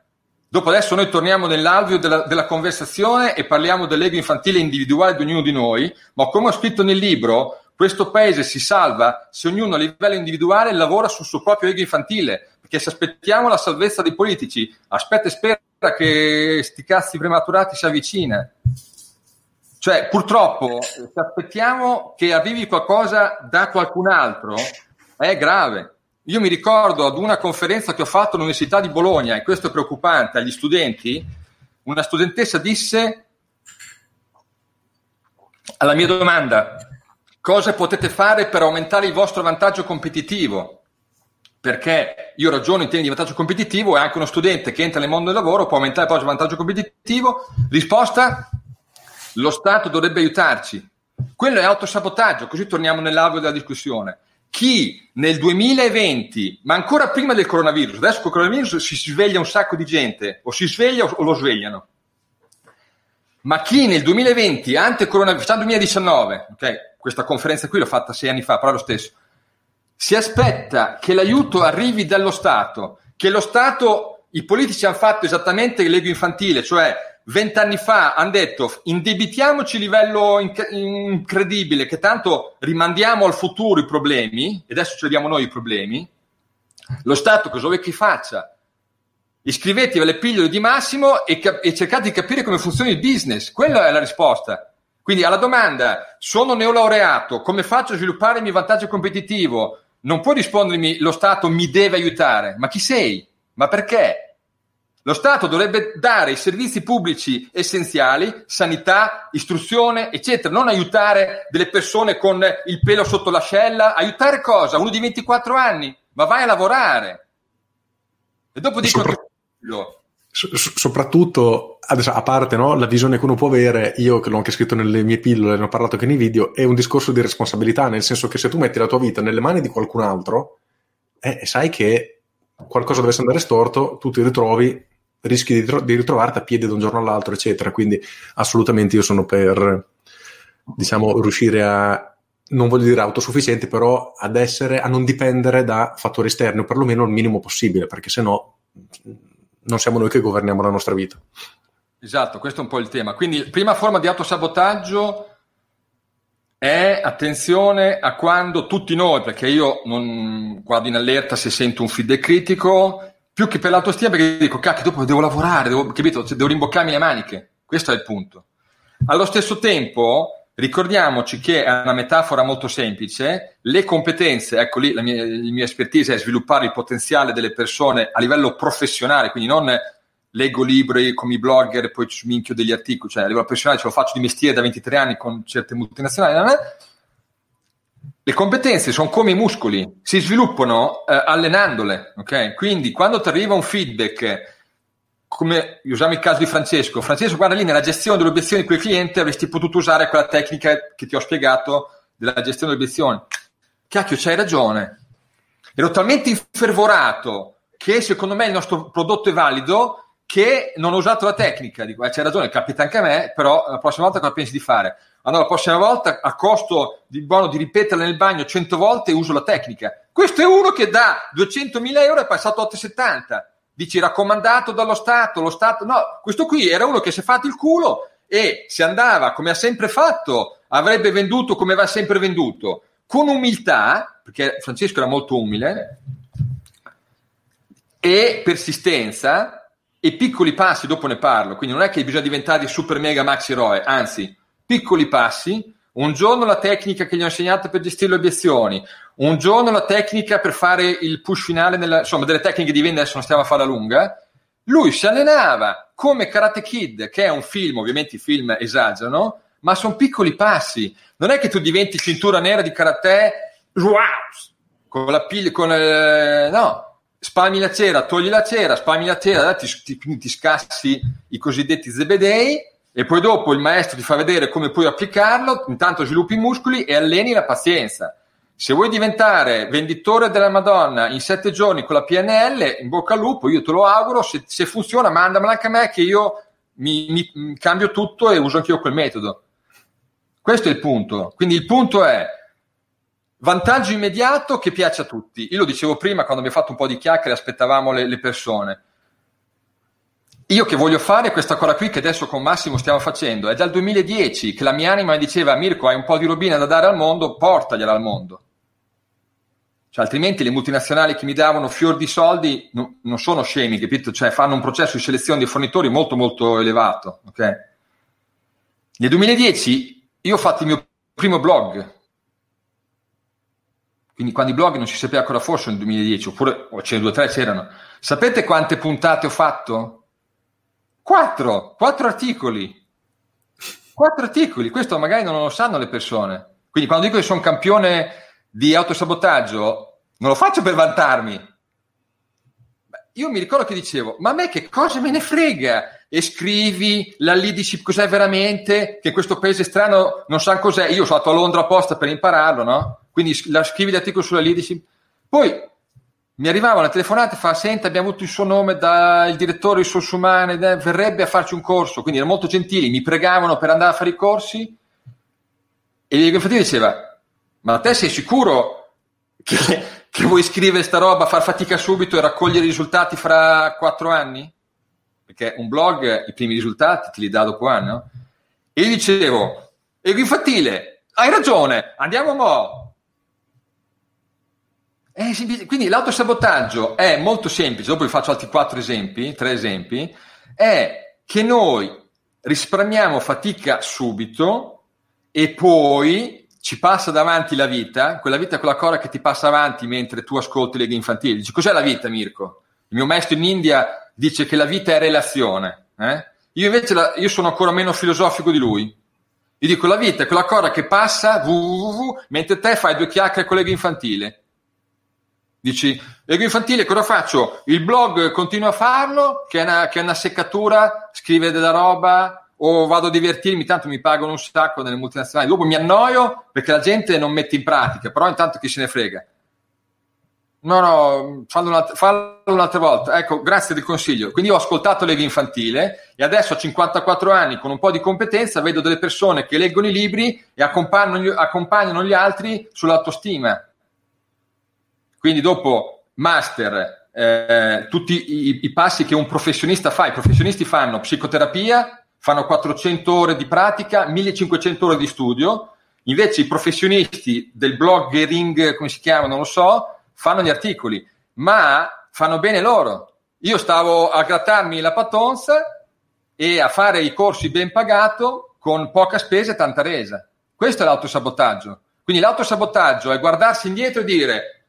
Dopo adesso noi torniamo nell'alveo della, della, conversazione e parliamo dell'ego infantile individuale di ognuno di noi, ma come ho scritto nel libro, questo paese si salva se ognuno a livello individuale lavora sul suo proprio ego infantile, perché se aspettiamo la salvezza dei politici, aspetta e spera che sti cazzi prematurati si avvicina. Cioè, purtroppo, se aspettiamo che arrivi qualcosa da qualcun altro, è grave. Io mi ricordo ad una conferenza che ho fatto all'Università di Bologna, e questo è preoccupante, agli studenti, una studentessa disse alla mia domanda, cosa potete fare per aumentare il vostro vantaggio competitivo? Perché io ragiono in termini di vantaggio competitivo e anche uno studente che entra nel mondo del lavoro può aumentare il proprio vantaggio competitivo. Risposta, lo Stato dovrebbe aiutarci. Quello è autosabotaggio, così torniamo nell'alveo della discussione chi nel 2020, ma ancora prima del coronavirus, adesso con il coronavirus si sveglia un sacco di gente, o si sveglia o lo svegliano, ma chi nel 2020, ante coronavirus, facciamo 2019, ok, questa conferenza qui l'ho fatta sei anni fa, però lo stesso, si aspetta che l'aiuto arrivi dallo Stato, che lo Stato, i politici hanno fatto esattamente l'ego infantile, cioè vent'anni fa hanno detto indebitiamoci a livello inc- incredibile che tanto rimandiamo al futuro i problemi e adesso ci vediamo noi i problemi, lo Stato cosa vuoi che faccia? Iscrivetevi alle pillole di Massimo e, cap- e cercate di capire come funziona il business, quella è la risposta. Quindi alla domanda, sono neolaureato, come faccio a sviluppare il mio vantaggio competitivo? Non puoi rispondermi, lo Stato mi deve aiutare, ma chi sei? Ma perché? Lo Stato dovrebbe dare i servizi pubblici essenziali, sanità, istruzione, eccetera, non aiutare delle persone con il pelo sotto l'ascella. Aiutare cosa? Uno di 24 anni, ma vai a lavorare. E dopo dico... Sopra... soprattutto, adesso, a parte no, la visione che uno può avere, io che l'ho anche scritto nelle mie pillole, ne ho parlato anche nei video, è un discorso di responsabilità, nel senso che se tu metti la tua vita nelle mani di qualcun altro, eh, sai che qualcosa dovesse andare storto, tu ti ritrovi, rischi di, ritro- di ritrovarti a piedi da un giorno all'altro, eccetera. Quindi assolutamente io sono per, diciamo, riuscire a non voglio dire autosufficienti, però ad essere, a non dipendere da fattori esterni, o perlomeno il minimo possibile, perché se no non siamo noi che governiamo la nostra vita. Esatto, questo è un po' il tema. Quindi, prima forma di autosabotaggio è attenzione a quando tutti noi, perché io non guardo in allerta se sento un feedback critico, più che per l'autostima, perché dico, cacchio, dopo devo lavorare, devo, capito? Devo rimboccarmi le maniche. Questo è il punto. Allo stesso tempo, Ricordiamoci che è una metafora molto semplice, le competenze, ecco lì la mia, la mia expertise è sviluppare il potenziale delle persone a livello professionale, quindi non leggo libri come i blogger e poi ci sminchio degli articoli, cioè a livello professionale ce lo faccio di mestiere da 23 anni con certe multinazionali. Le competenze sono come i muscoli, si sviluppano eh, allenandole, ok? Quindi quando ti arriva un feedback come usiamo il caso di Francesco, Francesco guarda lì nella gestione delle obiezioni con il cliente avresti potuto usare quella tecnica che ti ho spiegato della gestione delle obiezioni. Cacchio, c'hai ragione. Ero talmente infervorato che secondo me il nostro prodotto è valido che non ho usato la tecnica. Dico, eh, c'hai ragione, capita anche a me, però la prossima volta cosa pensi di fare? Allora, la prossima volta, a costo di buono di ripeterla nel bagno 100 volte, uso la tecnica. Questo è uno che da 200.000 euro è passato a 870 dici raccomandato dallo Stato, lo Stato, no, questo qui era uno che si è fatto il culo e se andava come ha sempre fatto, avrebbe venduto come va sempre venduto, con umiltà, perché Francesco era molto umile, e persistenza e piccoli passi, dopo ne parlo, quindi non è che bisogna diventare super mega maxi eroe, anzi, piccoli passi, un giorno la tecnica che gli ho insegnato per gestire le obiezioni, un giorno la tecnica per fare il push finale, nella, insomma, delle tecniche di vendita, adesso non stiamo a fare la lunga. Lui si allenava come Karate Kid, che è un film, ovviamente i film esagerano, ma sono piccoli passi. Non è che tu diventi cintura nera di karate, wow, con la piglia, con eh, no, spalmi la cera, togli la cera, spalmi la cera, ti, ti, ti scassi i cosiddetti zebedei e poi dopo il maestro ti fa vedere come puoi applicarlo, intanto sviluppi i muscoli e alleni la pazienza. Se vuoi diventare venditore della Madonna in sette giorni con la PNL, in bocca al lupo, io te lo auguro, se, se funziona mandamela anche a me che io mi, mi, cambio tutto e uso anch'io quel metodo. Questo è il punto. Quindi il punto è vantaggio immediato che piace a tutti. Io lo dicevo prima quando abbiamo fatto un po' di chiacchiere, aspettavamo le, le persone io che voglio fare questa cosa qui che adesso con Massimo stiamo facendo, è dal 2010 che la mia anima mi diceva Mirko hai un po' di robina da dare al mondo, portagliela al mondo. Cioè, altrimenti le multinazionali che mi davano fior di soldi no, non sono scemi, capito? Cioè, fanno un processo di selezione dei fornitori molto molto elevato. Okay? Nel 2010 io ho fatto il mio primo blog, quindi quando i blog non si sapeva cosa fossero nel 2010, oppure o ce ne due o tre c'erano. Sapete quante puntate ho fatto? Quattro, quattro articoli. Quattro articoli, questo magari non lo sanno le persone. Quindi quando dico che sono campione di autosabotaggio, non lo faccio per vantarmi. Io mi ricordo che dicevo, ma a me che cosa me ne frega? E scrivi la leadership cos'è veramente, che questo paese strano non sa cos'è. Io sono andato a Londra apposta per impararlo, no? Quindi la, scrivi l'articolo sulla leadership. Poi mi arrivava una telefonata e fa senta abbiamo avuto il suo nome dal direttore di risorse umane verrebbe a farci un corso quindi erano molto gentili mi pregavano per andare a fare i corsi e infatti diceva ma te sei sicuro che, che vuoi scrivere sta roba far fatica subito e raccogliere i risultati fra quattro anni perché un blog i primi risultati te li dà dopo anni no? e gli dicevo e infantile hai ragione andiamo mo eh, quindi l'autosabotaggio è molto semplice, dopo vi faccio altri quattro esempi, tre esempi, è che noi risparmiamo fatica subito e poi ci passa davanti la vita, quella vita è quella cosa che ti passa avanti mentre tu ascolti le infantili. Dici, cos'è la vita, Mirko? Il mio maestro in India dice che la vita è relazione. Eh? Io invece la, io sono ancora meno filosofico di lui. Io dico, la vita è quella cosa che passa, vuh, vuh, vuh, mentre te fai due chiacchiere con le infantili. Dici, ego infantile, cosa faccio? Il blog continua a farlo, che è una, che è una seccatura, scrive della roba, o vado a divertirmi, tanto mi pagano un sacco nelle multinazionali. Dopo mi annoio perché la gente non mette in pratica, però intanto chi se ne frega. No, no, fallo un'altra, fallo un'altra volta. Ecco, grazie del consiglio. Quindi ho ascoltato Lega Infantile e adesso a 54 anni, con un po' di competenza, vedo delle persone che leggono i libri e accompagnano, accompagnano gli altri sull'autostima. Quindi dopo master, eh, tutti i, i, passi che un professionista fa, i professionisti fanno psicoterapia, fanno 400 ore di pratica, 1500 ore di studio, invece i professionisti del bloggering, come si chiama, non lo so, fanno gli articoli, ma fanno bene loro. Io stavo a grattarmi la patonza e a fare i corsi ben pagato con poca spesa e tanta resa. Questo è l'autosabotaggio. Quindi l'autosabotaggio è guardarsi indietro e dire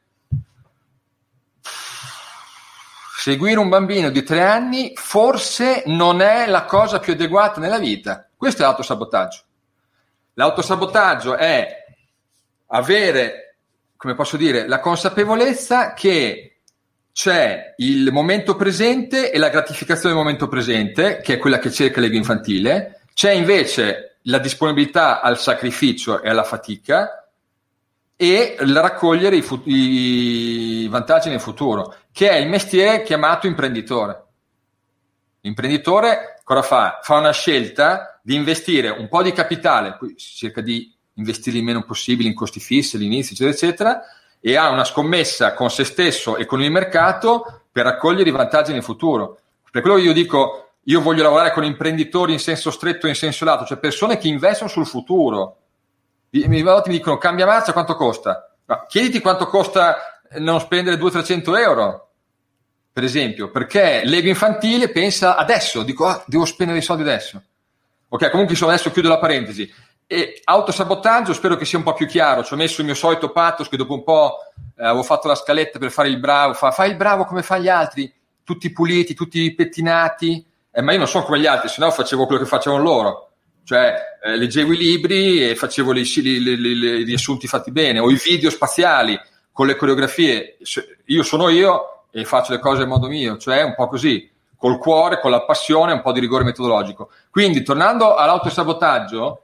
seguire un bambino di tre anni forse non è la cosa più adeguata nella vita. Questo è l'autosabotaggio. L'autosabotaggio è avere come posso dire, la consapevolezza che c'è il momento presente e la gratificazione del momento presente, che è quella che cerca l'ego infantile, c'è invece la disponibilità al sacrificio e alla fatica e raccogliere i, fu- i vantaggi nel futuro, che è il mestiere chiamato imprenditore. L'imprenditore cosa fa? Fa una scelta di investire un po' di capitale, poi cerca di investire il meno possibile in costi fissi all'inizio, eccetera, eccetera, e ha una scommessa con se stesso e con il mercato per raccogliere i vantaggi nel futuro. Per quello io dico, io voglio lavorare con imprenditori in senso stretto e in senso lato, cioè persone che investono sul futuro. Mi, volte mi dicono, cambia marcia, quanto costa? No, chiediti quanto costa non spendere 200-300 euro, per esempio, perché l'ego infantile pensa adesso, dico, ah, devo spendere i soldi adesso. Ok, comunque adesso chiudo la parentesi. E autosabotaggio, spero che sia un po' più chiaro. Ci ho messo il mio solito pathos che dopo un po' eh, avevo fatto la scaletta per fare il bravo. Fa, fai il bravo come fa gli altri, tutti puliti, tutti pettinati. Eh, ma io non sono come gli altri, se no facevo quello che facevano loro. Cioè, eh, leggevo i libri e facevo i riassunti fatti bene, o i video spaziali con le coreografie. Io sono io e faccio le cose in modo mio, cioè un po' così, col cuore, con la passione, un po' di rigore metodologico. Quindi, tornando all'autosabotaggio,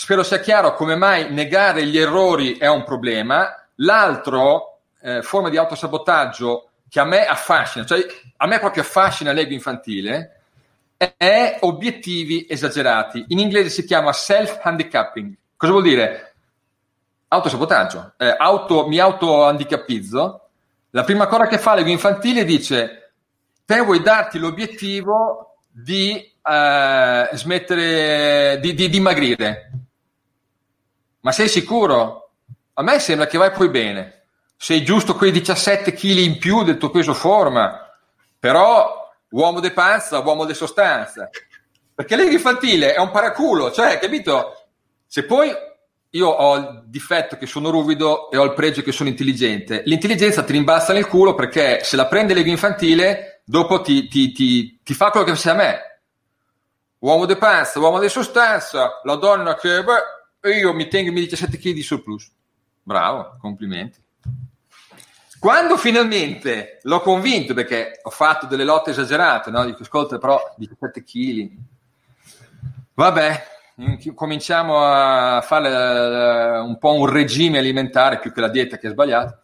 Spero sia chiaro come mai negare gli errori è un problema. L'altro eh, forma di autosabotaggio che a me affascina, cioè a me proprio affascina l'ego infantile, è obiettivi esagerati. In inglese si chiama self-handicapping. Cosa vuol dire? Autosabotaggio. Eh, auto, mi auto-handicappizzo. La prima cosa che fa l'ego infantile dice te vuoi darti l'obiettivo di eh, smettere di, di dimagrire ma sei sicuro? A me sembra che vai poi bene. Sei giusto quei 17 kg in più del tuo peso forma, però uomo di panza, uomo di sostanza. Perché l'ego infantile è un paraculo, cioè, capito? Se poi io ho il difetto che sono ruvido e ho il pregio che sono intelligente, l'intelligenza ti rimbalza nel culo perché se la prende l'ego infantile, dopo ti, ti, ti, ti fa quello che fa a me. Uomo di panza, uomo di sostanza, la donna che... Beh, io mi tengo i miei 17 kg di surplus. Bravo, complimenti. Quando finalmente l'ho convinto, perché ho fatto delle lotte esagerate, no? dico, ascolta, però 17 kg. Vabbè, cominciamo a fare uh, un po' un regime alimentare più che la dieta che è sbagliata.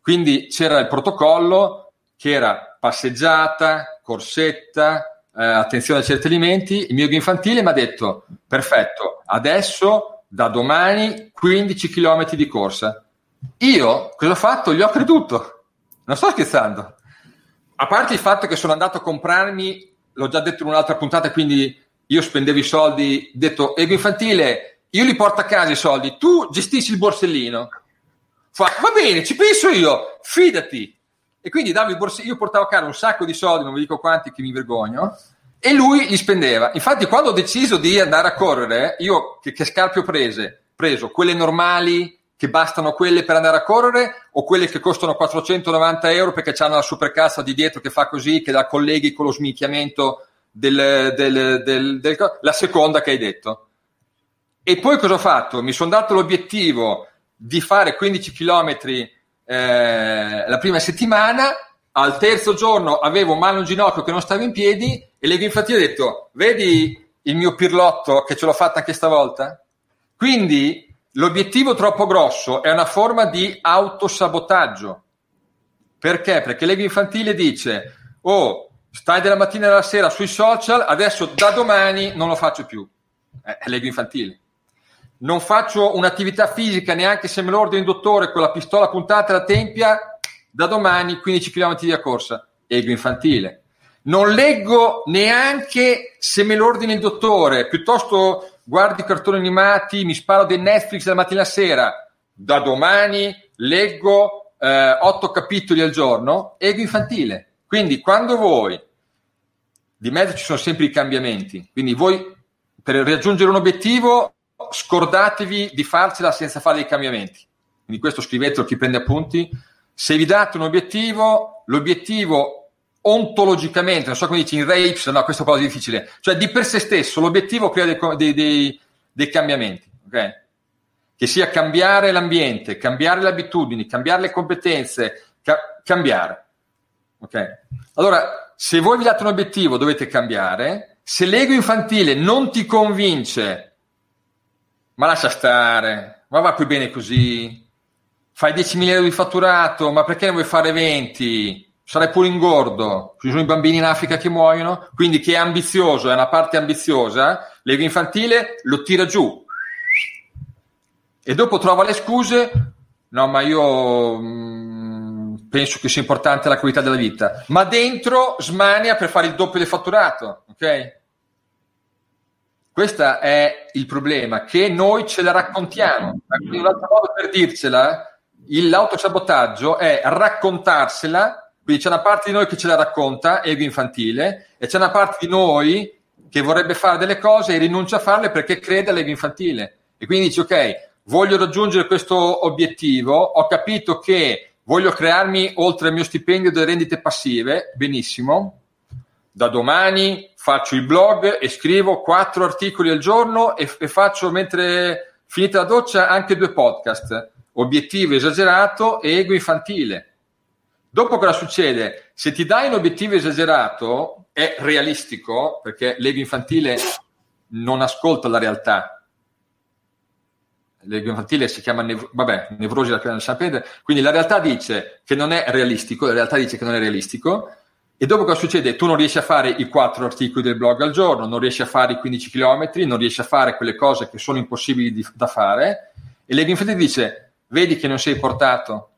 Quindi c'era il protocollo che era passeggiata, corsetta, eh, attenzione a certi alimenti. Il mio infantile mi ha detto: perfetto, adesso da domani 15 km di corsa. Io cosa ho fatto? Gli ho creduto. Non sto scherzando. A parte il fatto che sono andato a comprarmi, l'ho già detto in un'altra puntata, quindi io spendevo i soldi, detto ego infantile, io li porto a casa i soldi, tu gestisci il borsellino. Fa, va bene, ci penso io, fidati. E quindi davo il borsellino, io portavo a casa un sacco di soldi, non vi dico quanti che mi vergogno, e lui li spendeva. Infatti, quando ho deciso di andare a correre, io che, che scarpe ho prese? Preso quelle normali che bastano quelle per andare a correre o quelle che costano 490 euro perché hanno la supercassa di dietro che fa così, che la colleghi con lo sminchiamento del, del, del, del, la seconda che hai detto. E poi cosa ho fatto? Mi sono dato l'obiettivo di fare 15 km eh, la prima settimana, al terzo giorno avevo male un ginocchio che non stava in piedi e Lego Infantile ha detto, vedi il mio pirlotto che ce l'ho fatta anche stavolta? Quindi l'obiettivo troppo grosso è una forma di autosabotaggio. Perché? Perché Lego Infantile dice, oh, stai dalla mattina alla sera sui social, adesso da domani non lo faccio più. Eh, è Lego Infantile. Non faccio un'attività fisica neanche se me lo ordina il dottore con la pistola puntata alla tempia, da domani 15 km di corsa. Ego infantile. Non leggo neanche se me lo ordina il dottore, piuttosto guardo i cartoni animati, mi sparo dei Netflix dalla mattina alla sera. Da domani leggo eh, 8 capitoli al giorno, ego infantile. Quindi quando voi, di mezzo ci sono sempre i cambiamenti, quindi voi per raggiungere un obiettivo scordatevi di farcela senza fare dei cambiamenti. Quindi questo scrivetelo chi prende appunti. Se vi date un obiettivo, l'obiettivo ontologicamente, non so come dici in rapes, no, questo è difficile, cioè di per sé stesso l'obiettivo crea dei, dei, dei, dei cambiamenti, ok? Che sia cambiare l'ambiente, cambiare le abitudini, cambiare le competenze, ca- cambiare. Ok? Allora, se voi vi date un obiettivo, dovete cambiare. Se l'ego infantile non ti convince, ma lascia stare, ma va più bene così, fai 10.000 euro di fatturato, ma perché ne vuoi fare 20? Sarai pure ingordo, ci sono i bambini in Africa che muoiono, quindi chi è ambizioso, è una parte ambiziosa, l'ego infantile lo tira giù e dopo trova le scuse, no ma io mh, mm, penso che sia importante la qualità della vita, ma dentro smania per fare il doppio del fatturato, ok? Questo è il problema, che noi ce la raccontiamo. Un altro modo per dircela, l'autosabotaggio è raccontarsela quindi c'è una parte di noi che ce la racconta, ego infantile, e c'è una parte di noi che vorrebbe fare delle cose e rinuncia a farle perché crede all'ego infantile. E quindi dice, ok, voglio raggiungere questo obiettivo, ho capito che voglio crearmi oltre al mio stipendio delle rendite passive, benissimo, da domani faccio il blog e scrivo quattro articoli al giorno e, e faccio mentre finita la doccia anche due podcast. Obiettivo esagerato e ego infantile. Dopo cosa succede? Se ti dai un obiettivo esagerato, è realistico, perché l'ego infantile non ascolta la realtà. L'ego infantile si chiama nev- vabbè, nevrosi della sapete, quindi la realtà dice che non è realistico, la realtà dice che non è realistico, e dopo cosa succede? Tu non riesci a fare i quattro articoli del blog al giorno, non riesci a fare i 15 km, non riesci a fare quelle cose che sono impossibili di, da fare, e l'ego infantile dice, vedi che non sei portato,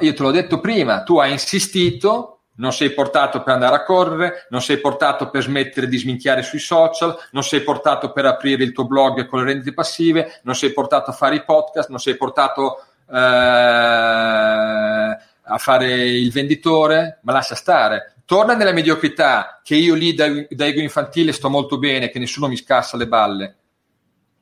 io te l'ho detto prima, tu hai insistito, non sei portato per andare a correre, non sei portato per smettere di sminchiare sui social, non sei portato per aprire il tuo blog con le rendite passive, non sei portato a fare i podcast, non sei portato eh, a fare il venditore, ma lascia stare. Torna nella mediocrità, che io lì da, da ego infantile sto molto bene, che nessuno mi scassa le balle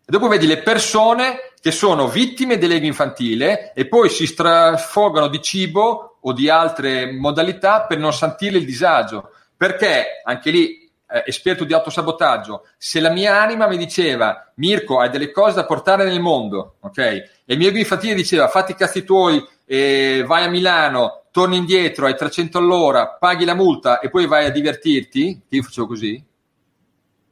e dopo vedi le persone che sono vittime dell'ego infantile e poi si strafogano di cibo o di altre modalità per non sentire il disagio. Perché anche lì, eh, esperto di autosabotaggio, se la mia anima mi diceva Mirko, hai delle cose da portare nel mondo, ok? E il mio ego infantile diceva fatti i cazzi tuoi, e vai a Milano, torni indietro, hai 300 all'ora, paghi la multa e poi vai a divertirti, che io facevo così.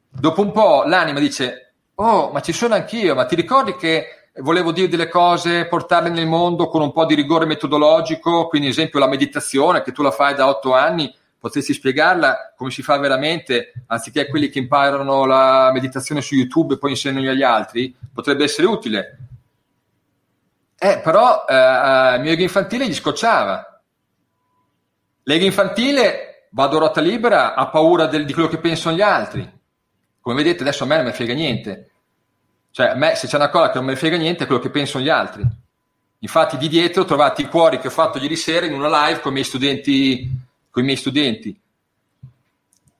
Dopo un po' l'anima dice Oh, ma ci sono anch'io, ma ti ricordi che volevo dire delle cose, portarle nel mondo con un po' di rigore metodologico, quindi esempio la meditazione che tu la fai da otto anni, potresti spiegarla come si fa veramente, anziché quelli che imparano la meditazione su YouTube e poi insegnano agli altri, potrebbe essere utile. Eh, però eh, il eh, mio ego infantile gli scocciava. L'ego infantile, vado a ruota libera, ha paura del, di quello che pensano gli altri. Come vedete adesso a me non mi frega niente cioè, a me se c'è una cosa che non me ne frega niente è quello che pensano gli altri. Infatti, di dietro trovate i cuori che ho fatto ieri sera in una live con i miei studenti. Con i miei studenti.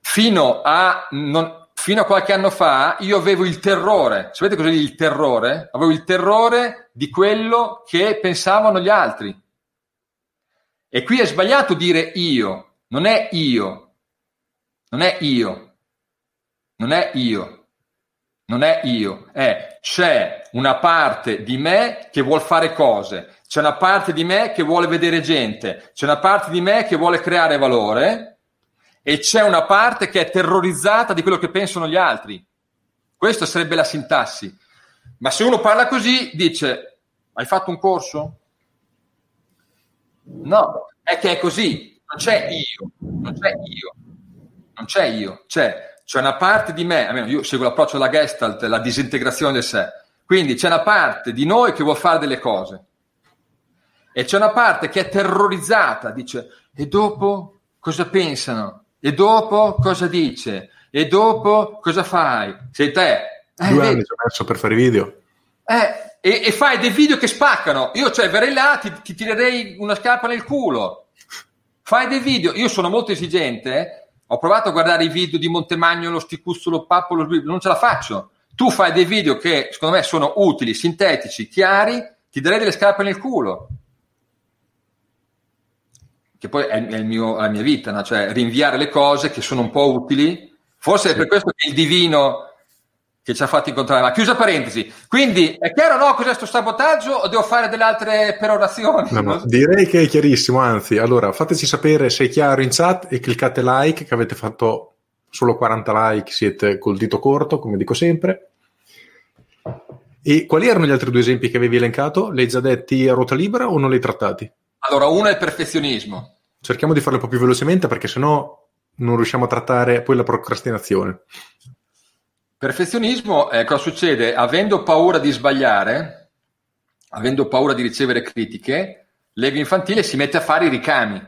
Fino a, non, fino a qualche anno fa io avevo il terrore. Sapete cos'è il terrore? Avevo il terrore di quello che pensavano gli altri. E qui è sbagliato dire io, non è io, non è io, non è io. Non è io, è c'è una parte di me che vuole fare cose, c'è una parte di me che vuole vedere gente, c'è una parte di me che vuole creare valore e c'è una parte che è terrorizzata di quello che pensano gli altri. Questa sarebbe la sintassi. Ma se uno parla così, dice, hai fatto un corso? No, è che è così, non c'è io, non c'è io, non c'è io, c'è c'è una parte di me, almeno io seguo l'approccio della Gestalt, la disintegrazione del sé, quindi c'è una parte di noi che vuole fare delle cose e c'è una parte che è terrorizzata, dice e dopo cosa pensano? E dopo cosa dice? E dopo cosa fai? Sei te. Eh, Due anni ci ho messo per fare video. Eh, e, e, fai dei video che spaccano. Io, cioè, verrei là, ti, ti tirerei una scarpa nel culo. Fai dei video. Io sono molto esigente ho provato a guardare i video di Montemagno, lo Sticuzzolo, Pappo, lo Sbibbo, non ce la faccio. Tu fai dei video che secondo me sono utili, sintetici, chiari, ti darei delle scarpe nel culo. Che poi è, è mio, la mia vita, no? cioè rinviare le cose che sono un po' utili. Forse sì. è per questo che il divino che ci ha fatto incontrare. Ma chiusa parentesi. Quindi è chiaro no cos'è questo sabotaggio o devo fare delle altre perorazioni? No, no, direi che è chiarissimo, anzi, allora fateci sapere se è chiaro in chat e cliccate like che avete fatto solo 40 like, siete col dito corto, come dico sempre. E quali erano gli altri due esempi che avevi elencato? Li hai già detti a ruota libera o non li hai trattati? Allora, uno è il perfezionismo. Cerchiamo di farlo un po' più velocemente perché sennò non riusciamo a trattare poi la procrastinazione. Perfezionismo, eh, cosa succede? Avendo paura di sbagliare, avendo paura di ricevere critiche, l'ego infantile si mette a fare i ricami.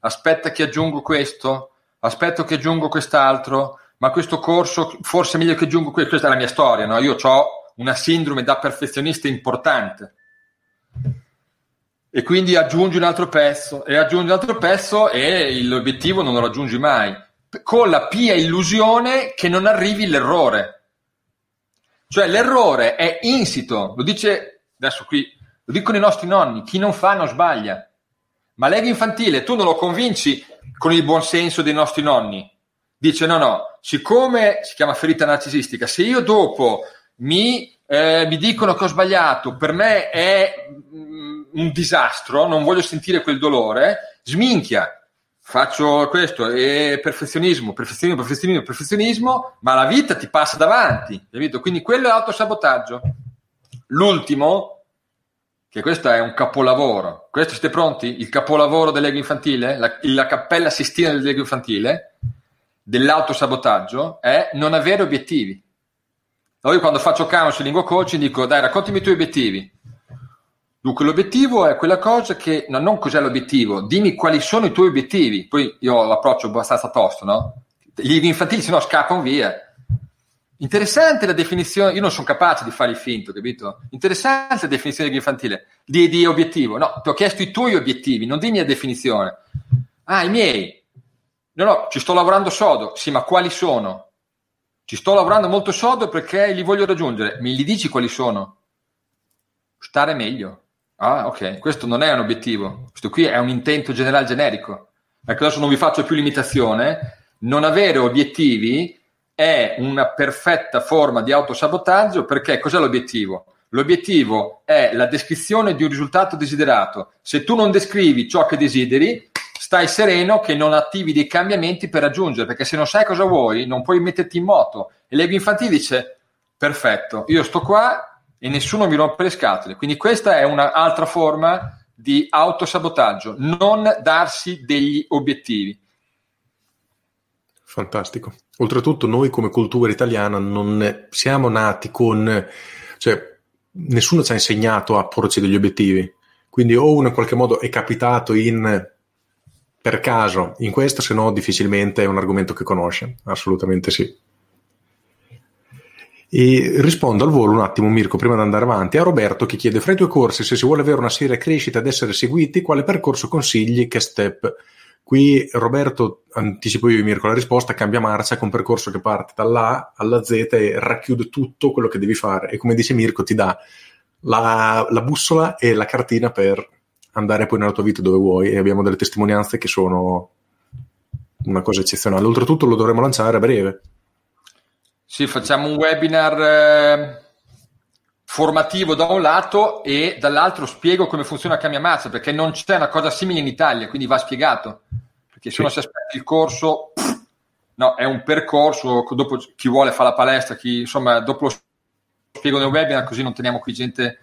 Aspetta che aggiungo questo, aspetto che aggiungo quest'altro, ma questo corso forse è meglio che aggiungo questo. Questa è la mia storia, no? Io ho una sindrome da perfezionista importante. E quindi aggiungi un altro pezzo e aggiungi un altro pezzo e l'obiettivo non lo raggiungi mai, con la pia illusione che non arrivi l'errore cioè l'errore è insito, lo dice adesso qui, lo dicono i nostri nonni, chi non fa non sbaglia. Ma l'ego infantile tu non lo convinci con il buon senso dei nostri nonni. Dice no, no, siccome si chiama ferita narcisistica, se io dopo mi, eh, mi dicono che ho sbagliato, per me è mm, un disastro, non voglio sentire quel dolore, sminchia faccio questo e perfezionismo, perfezionismo, perfezionismo, perfezionismo, ma la vita ti passa davanti, capito? Quindi quello è autosabotaggio. L'ultimo, che questo è un capolavoro, questo siete pronti? Il capolavoro dell'ego infantile, la, la cappella sistina dell'ego infantile, dell'autosabotaggio, è non avere obiettivi. Allora io quando faccio counseling, lingua coaching, dico dai raccontami i tuoi obiettivi Dunque, l'obiettivo è quella cosa che no, non cos'è l'obiettivo, dimmi quali sono i tuoi obiettivi. Poi io l'approccio abbastanza tosto, no? Gli infantili se no scappano via. Interessante la definizione, io non sono capace di fare il finto, capito? Interessante la definizione dell'infantile, di, di obiettivo. No, ti ho chiesto i tuoi obiettivi, non dimmi la definizione. Ah, i miei. No, no, ci sto lavorando sodo. Sì, ma quali sono? Ci sto lavorando molto sodo perché li voglio raggiungere. Mi li dici quali sono? Stare meglio. Ah, ok, questo non è un obiettivo, questo qui è un intento generale generico. Ecco, adesso non vi faccio più limitazione. Non avere obiettivi è una perfetta forma di autosabotaggio perché cos'è l'obiettivo? L'obiettivo è la descrizione di un risultato desiderato. Se tu non descrivi ciò che desideri, stai sereno che non attivi dei cambiamenti per raggiungere, perché se non sai cosa vuoi, non puoi metterti in moto. E l'ego infantile dice: Perfetto, io sto qua, e nessuno mi rompe le scatole. Quindi questa è un'altra forma di autosabotaggio, non darsi degli obiettivi. Fantastico. Oltretutto noi come cultura italiana non siamo nati con... cioè nessuno ci ha insegnato a porci degli obiettivi. Quindi o in qualche modo è capitato in per caso in questo, se no difficilmente è un argomento che conosce. Assolutamente sì. E rispondo al volo un attimo, Mirko, prima di andare avanti, a Roberto che chiede: Fra i tuoi corsi, se si vuole avere una seria crescita ed essere seguiti, quale percorso consigli? Che step? Qui Roberto, anticipo io Mirko la risposta, cambia marcia con un percorso che parte dall'A alla Z e racchiude tutto quello che devi fare. E come dice Mirko, ti dà la, la bussola e la cartina per andare poi nella tua vita dove vuoi. E abbiamo delle testimonianze che sono una cosa eccezionale. Oltretutto lo dovremo lanciare a breve. Sì, facciamo un webinar eh, formativo da un lato e dall'altro spiego come funziona Cambia Mazza, perché non c'è una cosa simile in Italia, quindi va spiegato. Perché se sì. uno si aspetta il corso, pff, no, è un percorso, dopo chi vuole fa la palestra, chi, insomma, dopo lo spiego nel webinar, così non teniamo qui gente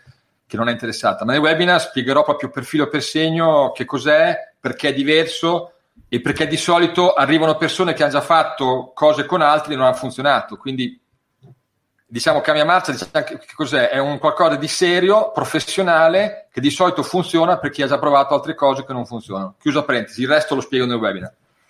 che non è interessata. Ma nel webinar spiegherò proprio per filo e per segno che cos'è, perché è diverso e perché di solito arrivano persone che hanno già fatto cose con altri e non hanno funzionato. Quindi diciamo cambia marcia, diciamo che cos'è? È un qualcosa di serio, professionale, che di solito funziona per chi ha già provato altre cose che non funzionano. Chiusa parentesi, il resto lo spiego nel webinar.